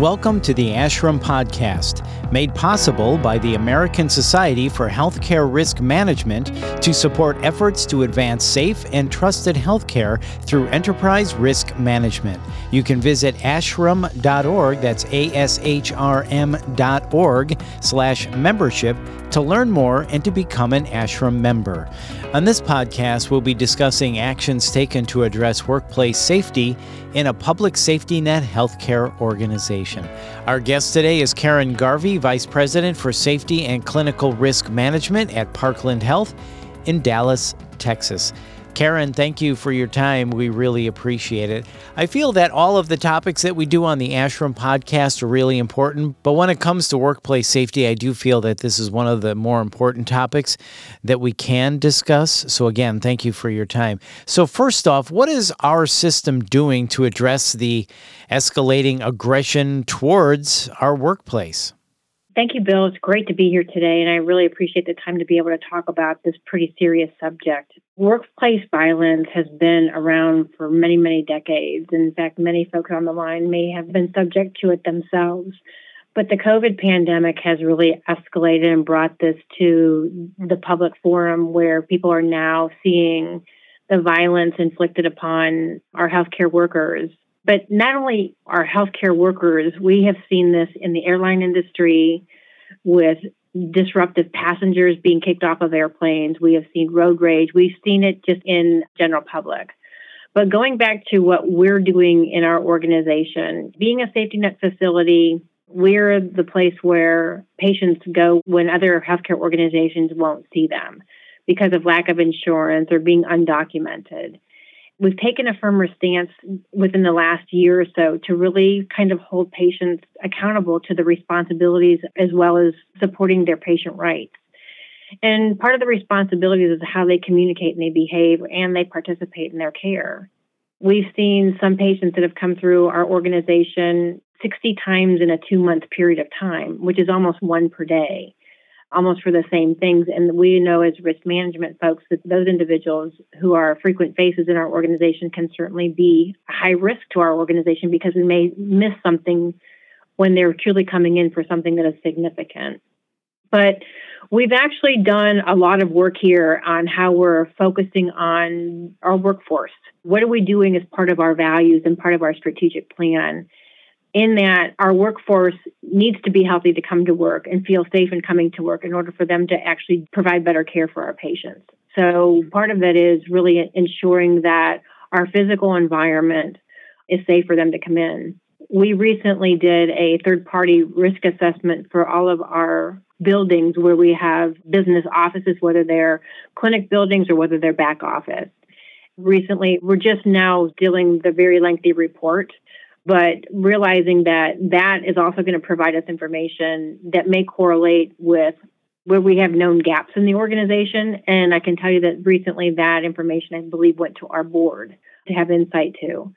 Welcome to the ASHRM Podcast, made possible by the American Society for Healthcare Risk Management to support efforts to advance safe and trusted healthcare through enterprise risk management. You can visit ashrm.org, that's A-S-H-R-M.org slash membership to learn more and to become an ASHRM member. On this podcast, we'll be discussing actions taken to address workplace safety in a public safety net healthcare organization. Our guest today is Karen Garvey, Vice President for Safety and Clinical Risk Management at Parkland Health in Dallas, Texas. Karen, thank you for your time. We really appreciate it. I feel that all of the topics that we do on the ASHRM podcast are really important, but when it comes to workplace safety, I do feel that this is one of the more important topics that we can discuss. So, again, thank you for your time. So, first off, what is our system doing to address the escalating aggression towards our workplace? Thank you, Bill. It's great to be here today, and I really appreciate the time to be able to talk about this pretty serious subject. Workplace violence has been around for many, many decades. In fact, many folks on the line may have been subject to it themselves. But the COVID pandemic has really escalated and brought this to the public forum where people are now seeing the violence inflicted upon our healthcare workers. But not only our healthcare workers, we have seen this in the airline industry with disruptive passengers being kicked off of airplanes. We have seen road rage. We've seen it just in general public. But going back to what we're doing in our organization, being a safety net facility, we're the place where patients go when other healthcare organizations won't see them because of lack of insurance or being undocumented we've taken a firmer stance within the last year or so to really kind of hold patients accountable to the responsibilities as well as supporting their patient rights. And part of the responsibilities is how they communicate and they behave and they participate in their care. We've seen some patients that have come through our organization 60 times in a two month period of time, which is almost one per day almost for the same things. And we know as risk management folks that those individuals who are frequent faces in our organization can certainly be high risk to our organization because we may miss something when they're truly coming in for something that is significant. But we've actually done a lot of work here on how we're focusing on our workforce. What are we doing as part of our values and part of our strategic plan? In that our workforce needs to be healthy to come to work and feel safe in coming to work in order for them to actually provide better care for our patients. So part of it is really ensuring that our physical environment is safe for them to come in. We recently did a third party risk assessment for all of our buildings where we have business offices, whether they're clinic buildings or whether they're back office. Recently, we're just now dealing the very lengthy report but realizing that that is also going to provide us information that may correlate with where we have known gaps in the organization. And I can tell you that recently that information, I believe, went to our board to have insight to.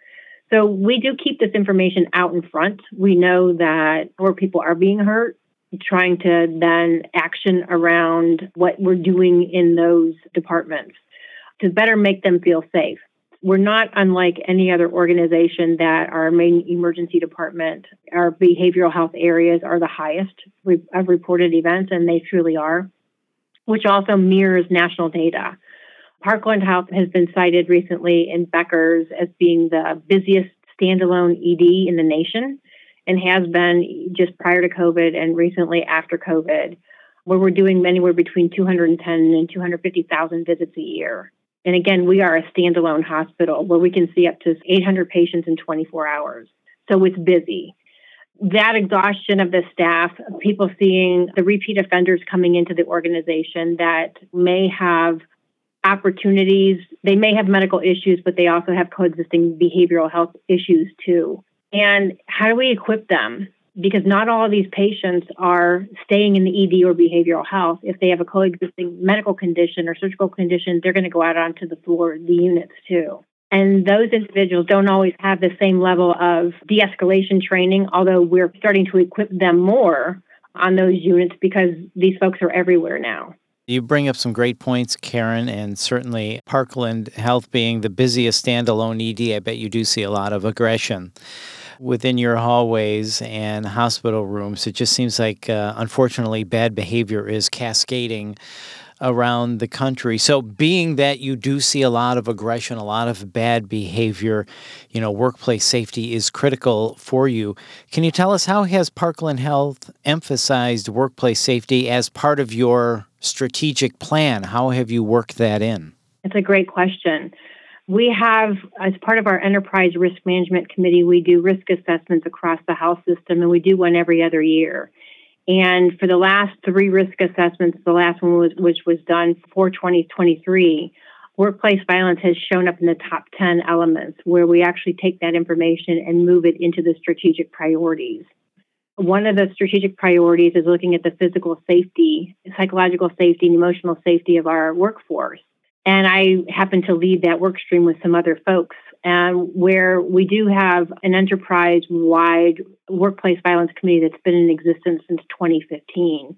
So we do keep this information out in front. We know that where people are being hurt, trying to then action around what we're doing in those departments to better make them feel safe we're not unlike any other organization that our main emergency department, our behavioral health areas are the highest of reported events, and they truly are, which also mirrors national data. Parkland Health has been cited recently in Becker's as being the busiest standalone ED in the nation and has been just prior to COVID and recently after COVID, where we're doing anywhere between 210 and 250,000 visits a year. And again, we are a standalone hospital where we can see up to 800 patients in 24 hours. So it's busy. That exhaustion of the staff, people seeing the repeat offenders coming into the organization that may have opportunities, they may have medical issues, but they also have coexisting behavioral health issues too. And how do we equip them? Because not all of these patients are staying in the ED or behavioral health. If they have a coexisting medical condition or surgical condition, they're going to go out onto the floor, the units too. And those individuals don't always have the same level of de escalation training, although we're starting to equip them more on those units because these folks are everywhere now. You bring up some great points, Karen, and certainly Parkland Health being the busiest standalone ED, I bet you do see a lot of aggression. Within your hallways and hospital rooms. It just seems like, uh, unfortunately, bad behavior is cascading around the country. So, being that you do see a lot of aggression, a lot of bad behavior, you know, workplace safety is critical for you. Can you tell us how has Parkland Health emphasized workplace safety as part of your strategic plan? How have you worked that in? It's a great question. We have, as part of our enterprise risk management committee, we do risk assessments across the health system, and we do one every other year. And for the last three risk assessments, the last one was which was done for 2023, workplace violence has shown up in the top 10 elements where we actually take that information and move it into the strategic priorities. One of the strategic priorities is looking at the physical safety, psychological safety, and emotional safety of our workforce. And I happen to lead that work stream with some other folks and where we do have an enterprise wide workplace violence committee that's been in existence since 2015.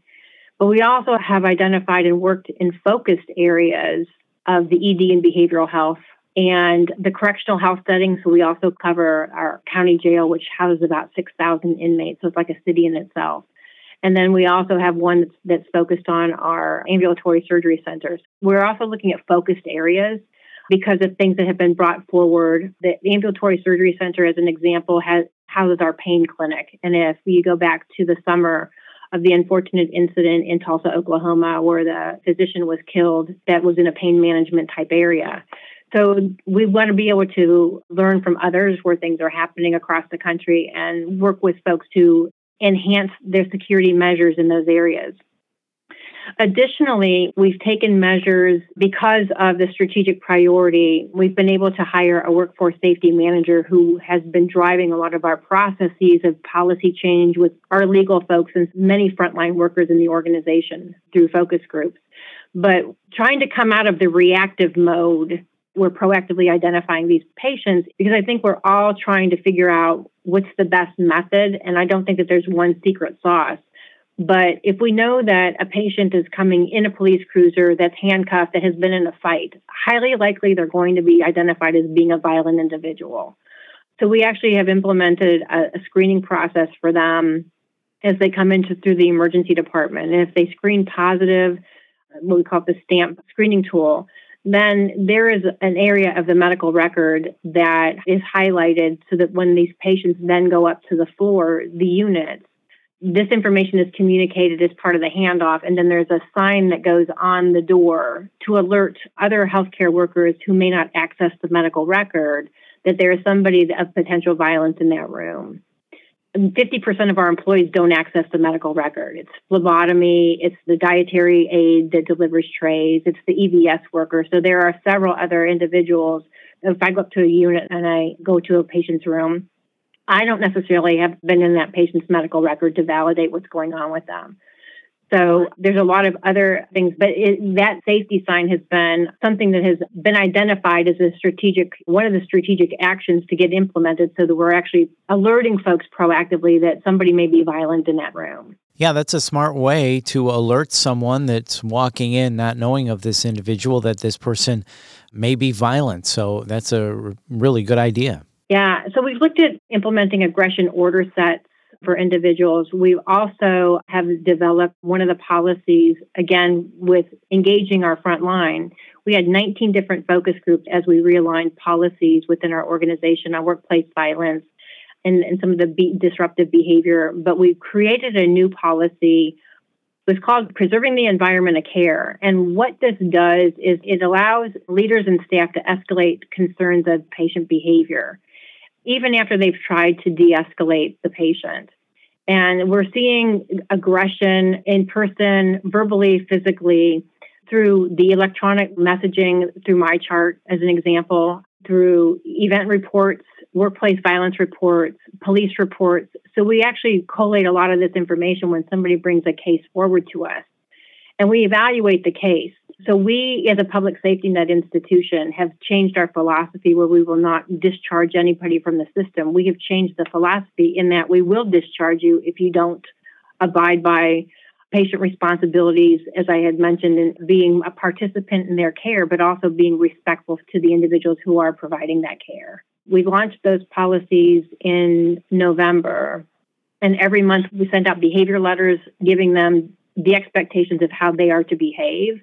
But we also have identified and worked in focused areas of the ED and behavioral health and the correctional health setting. So we also cover our county jail, which houses about 6,000 inmates. So it's like a city in itself. And then we also have one that's, focused on our ambulatory surgery centers. We're also looking at focused areas because of things that have been brought forward. The ambulatory surgery center, as an example, has houses our pain clinic. And if you go back to the summer of the unfortunate incident in Tulsa, Oklahoma, where the physician was killed, that was in a pain management type area. So we want to be able to learn from others where things are happening across the country and work with folks to enhance their security measures in those areas. Additionally, we've taken measures because of the strategic priority. We've been able to hire a workforce safety manager who has been driving a lot of our processes of policy change with our legal folks and many frontline workers in the organization through focus groups. But trying to come out of the reactive mode we're proactively identifying these patients because I think we're all trying to figure out what's the best method. And I don't think that there's one secret sauce. But if we know that a patient is coming in a police cruiser that's handcuffed, that has been in a fight, highly likely they're going to be identified as being a violent individual. So we actually have implemented a, a screening process for them as they come into through the emergency department. And if they screen positive, what we call the stamp screening tool, then there is an area of the medical record that is highlighted so that when these patients then go up to the floor, the units, this information is communicated as part of the handoff, and then there's a sign that goes on the door to alert other healthcare workers who may not access the medical record that there is somebody of potential violence in that room. 50% of our employees don't access the medical record. It's phlebotomy, it's the dietary aide that delivers trays, it's the EVS worker. So there are several other individuals. If I go up to a unit and I go to a patient's room, I don't necessarily have been in that patient's medical record to validate what's going on with them. So there's a lot of other things, but it, that safety sign has been something that has been identified as a strategic, one of the strategic actions to get implemented so that we're actually alerting folks proactively that somebody may be violent in that room. Yeah, that's a smart way to alert someone that's walking in not knowing of this individual that this person may be violent. So that's a really good idea. Yeah. So we've looked at implementing aggression order sets for individuals. We also have developed one of the policies, again, with engaging our front line. We had 19 different focus groups as we realigned policies within our organization on workplace violence and, and some of the be- disruptive behavior. But we've created a new policy. It was called Preserving the Environment of Care. And what this does is it allows leaders and staff to escalate concerns of patient behavior even after they've tried to de escalate the patient. And we're seeing aggression in person, verbally, physically, through the electronic messaging, through MyChart, as an example, through event reports, workplace violence reports, police reports. So we actually collate a lot of this information when somebody brings a case forward to us. And we evaluate the case. So we, as a public safety net institution, have changed our philosophy where we will not discharge anybody from the system. We have changed the philosophy in that we will discharge you if you don't abide by patient responsibilities, as I had mentioned, in being a participant in their care, but also being respectful to the individuals who are providing that care. We launched those policies in November. And every month we send out behavior letters giving them the expectations of how they are to behave.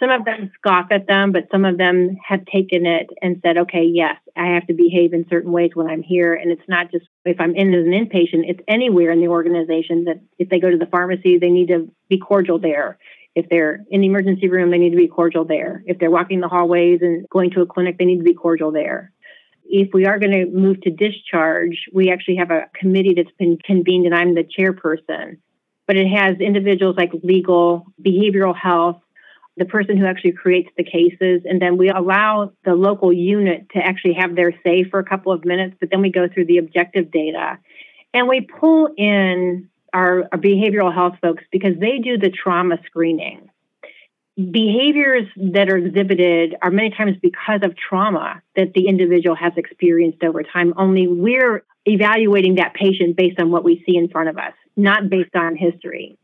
Some of them scoff at them, but some of them have taken it and said, okay, yes, I have to behave in certain ways when I'm here. And it's not just if I'm in as an inpatient, it's anywhere in the organization that if they go to the pharmacy, they need to be cordial there. If they're in the emergency room, they need to be cordial there. If they're walking the hallways and going to a clinic, they need to be cordial there. If we are going to move to discharge, we actually have a committee that's been convened, and I'm the chairperson. But it has individuals like legal, behavioral health, the person who actually creates the cases, and then we allow the local unit to actually have their say for a couple of minutes, but then we go through the objective data. And we pull in our, our behavioral health folks because they do the trauma screening. Behaviors that are exhibited are many times because of trauma that the individual has experienced over time, only we're evaluating that patient based on what we see in front of us, not based on history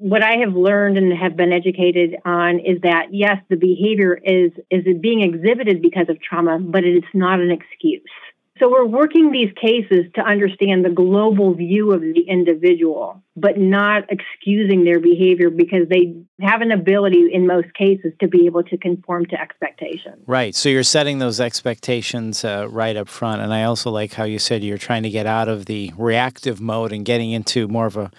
what I have learned and have been educated on is that yes, the behavior is is being exhibited because of trauma, but it is not an excuse. So we're working these cases to understand the global view of the individual, but not excusing their behavior because they have an ability in most cases to be able to conform to expectations. Right. So you're setting those expectations uh, right up front. And I also like how you said you're trying to get out of the reactive mode and getting into more of a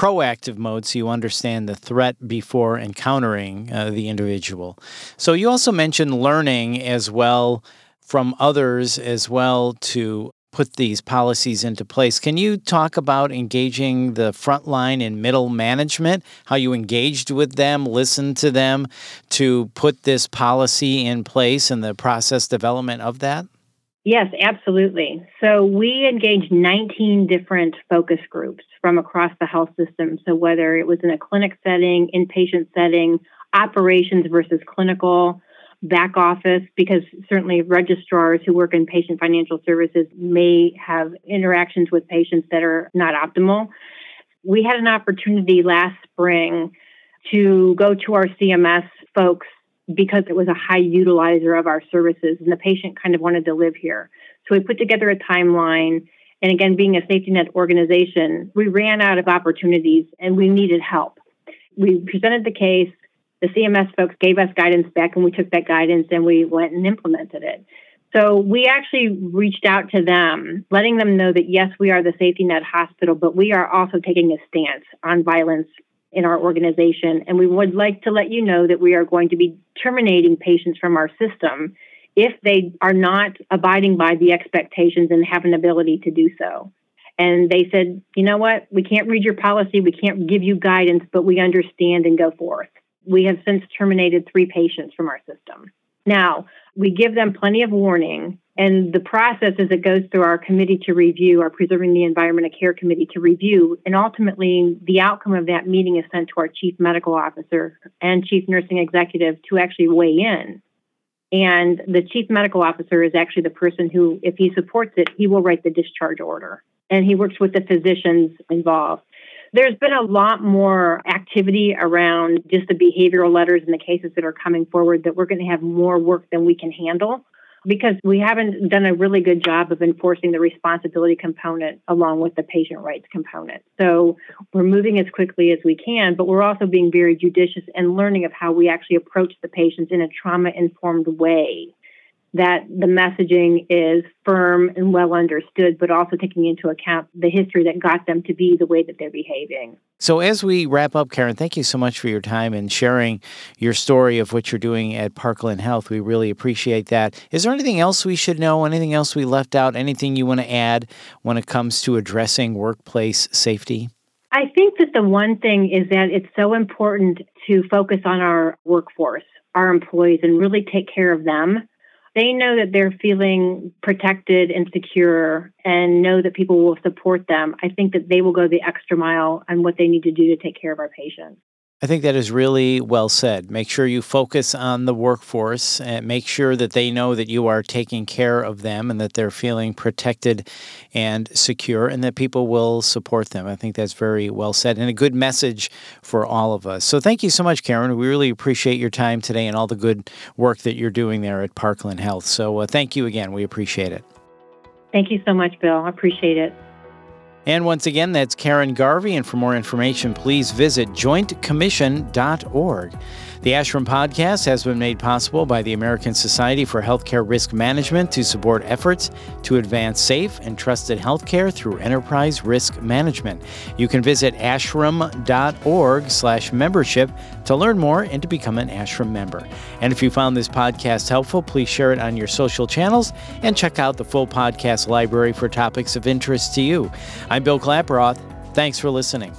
proactive mode so you understand the threat before encountering uh, the individual. So you also mentioned learning as well from others as well to put these policies into place. Can you talk about engaging the frontline and middle management, how you engaged with them, listened to them to put this policy in place and the process development of that? Yes, absolutely. So we engaged 19 different focus groups from across the health system. So whether it was in a clinic setting, inpatient setting, operations versus clinical, back office, because certainly registrars who work in patient financial services may have interactions with patients that are not optimal. We had an opportunity last spring to go to our CMS folks because it was a high utilizer of our services and the patient kind of wanted to live here. So we put together a timeline. And again, being a safety net organization, we ran out of opportunities and we needed help. We presented the case. The CMS folks gave us guidance back, and we took that guidance and we went and implemented it. So we actually reached out to them, letting them know that yes, we are the safety net hospital, but we are also taking a stance on violence in our organization. And we would like to let you know that we are going to be terminating patients from our system if they are not abiding by the expectations and have an ability to do so. And they said, you know what? We can't read your policy. We can't give you guidance, but we understand and go forth. We have since terminated three patients from our system. Now, we give them plenty of warning and the process as it goes through our committee to review, our Preserving the Environment and Care Committee to review, and ultimately the outcome of that meeting is sent to our Chief Medical Officer and Chief Nursing Executive to actually weigh in. And the Chief Medical Officer is actually the person who, if he supports it, he will write the discharge order. And he works with the physicians involved. There's been a lot more activity around just the behavioral letters and the cases that are coming forward that we're going to have more work than we can handle because we haven't done a really good job of enforcing the responsibility component along with the patient rights component. So we're moving as quickly as we can, but we're also being very judicious and learning of how we actually approach the patients in a trauma informed way that the messaging is firm and well understood, but also taking into account the history that got them to be the way that they're behaving. So, as we wrap up, Karen, thank you so much for your time and sharing your story of what you're doing at Parkland Health. We really appreciate that. Is there anything else we should know? Anything else we left out? Anything you want to add when it comes to addressing workplace safety? I think that the one thing is that it's so important to focus on our workforce, our employees, and really take care of them they know that they're feeling protected and secure and know that people will support them, I think that they will go the extra mile on what they need to do to take care of our patients. I think that is really well said. Make sure you focus on the workforce and make sure that they know that you are taking care of them and that they're feeling protected and secure and that people will support them. I think that's very well said and a good message for all of us. So thank you so much, Karen. We really appreciate your time today and all the good work that you're doing there at Parkland Health. So uh, thank you again. We appreciate it. Thank you so much, Bill. I appreciate it. And once again, that's Karen Garvey. And for more information, please visit jointcommission.org. The ASHRM podcast has been made possible by the American Society for Healthcare Risk Management to support efforts to advance safe and trusted healthcare through enterprise risk management. You can visit ashrm.org slash membership to learn more and to become an ASHRM member. And if you found this podcast helpful, please share it on your social channels and check out the full podcast library for topics of interest to you. I'm Bill Klaproth. Thanks for listening.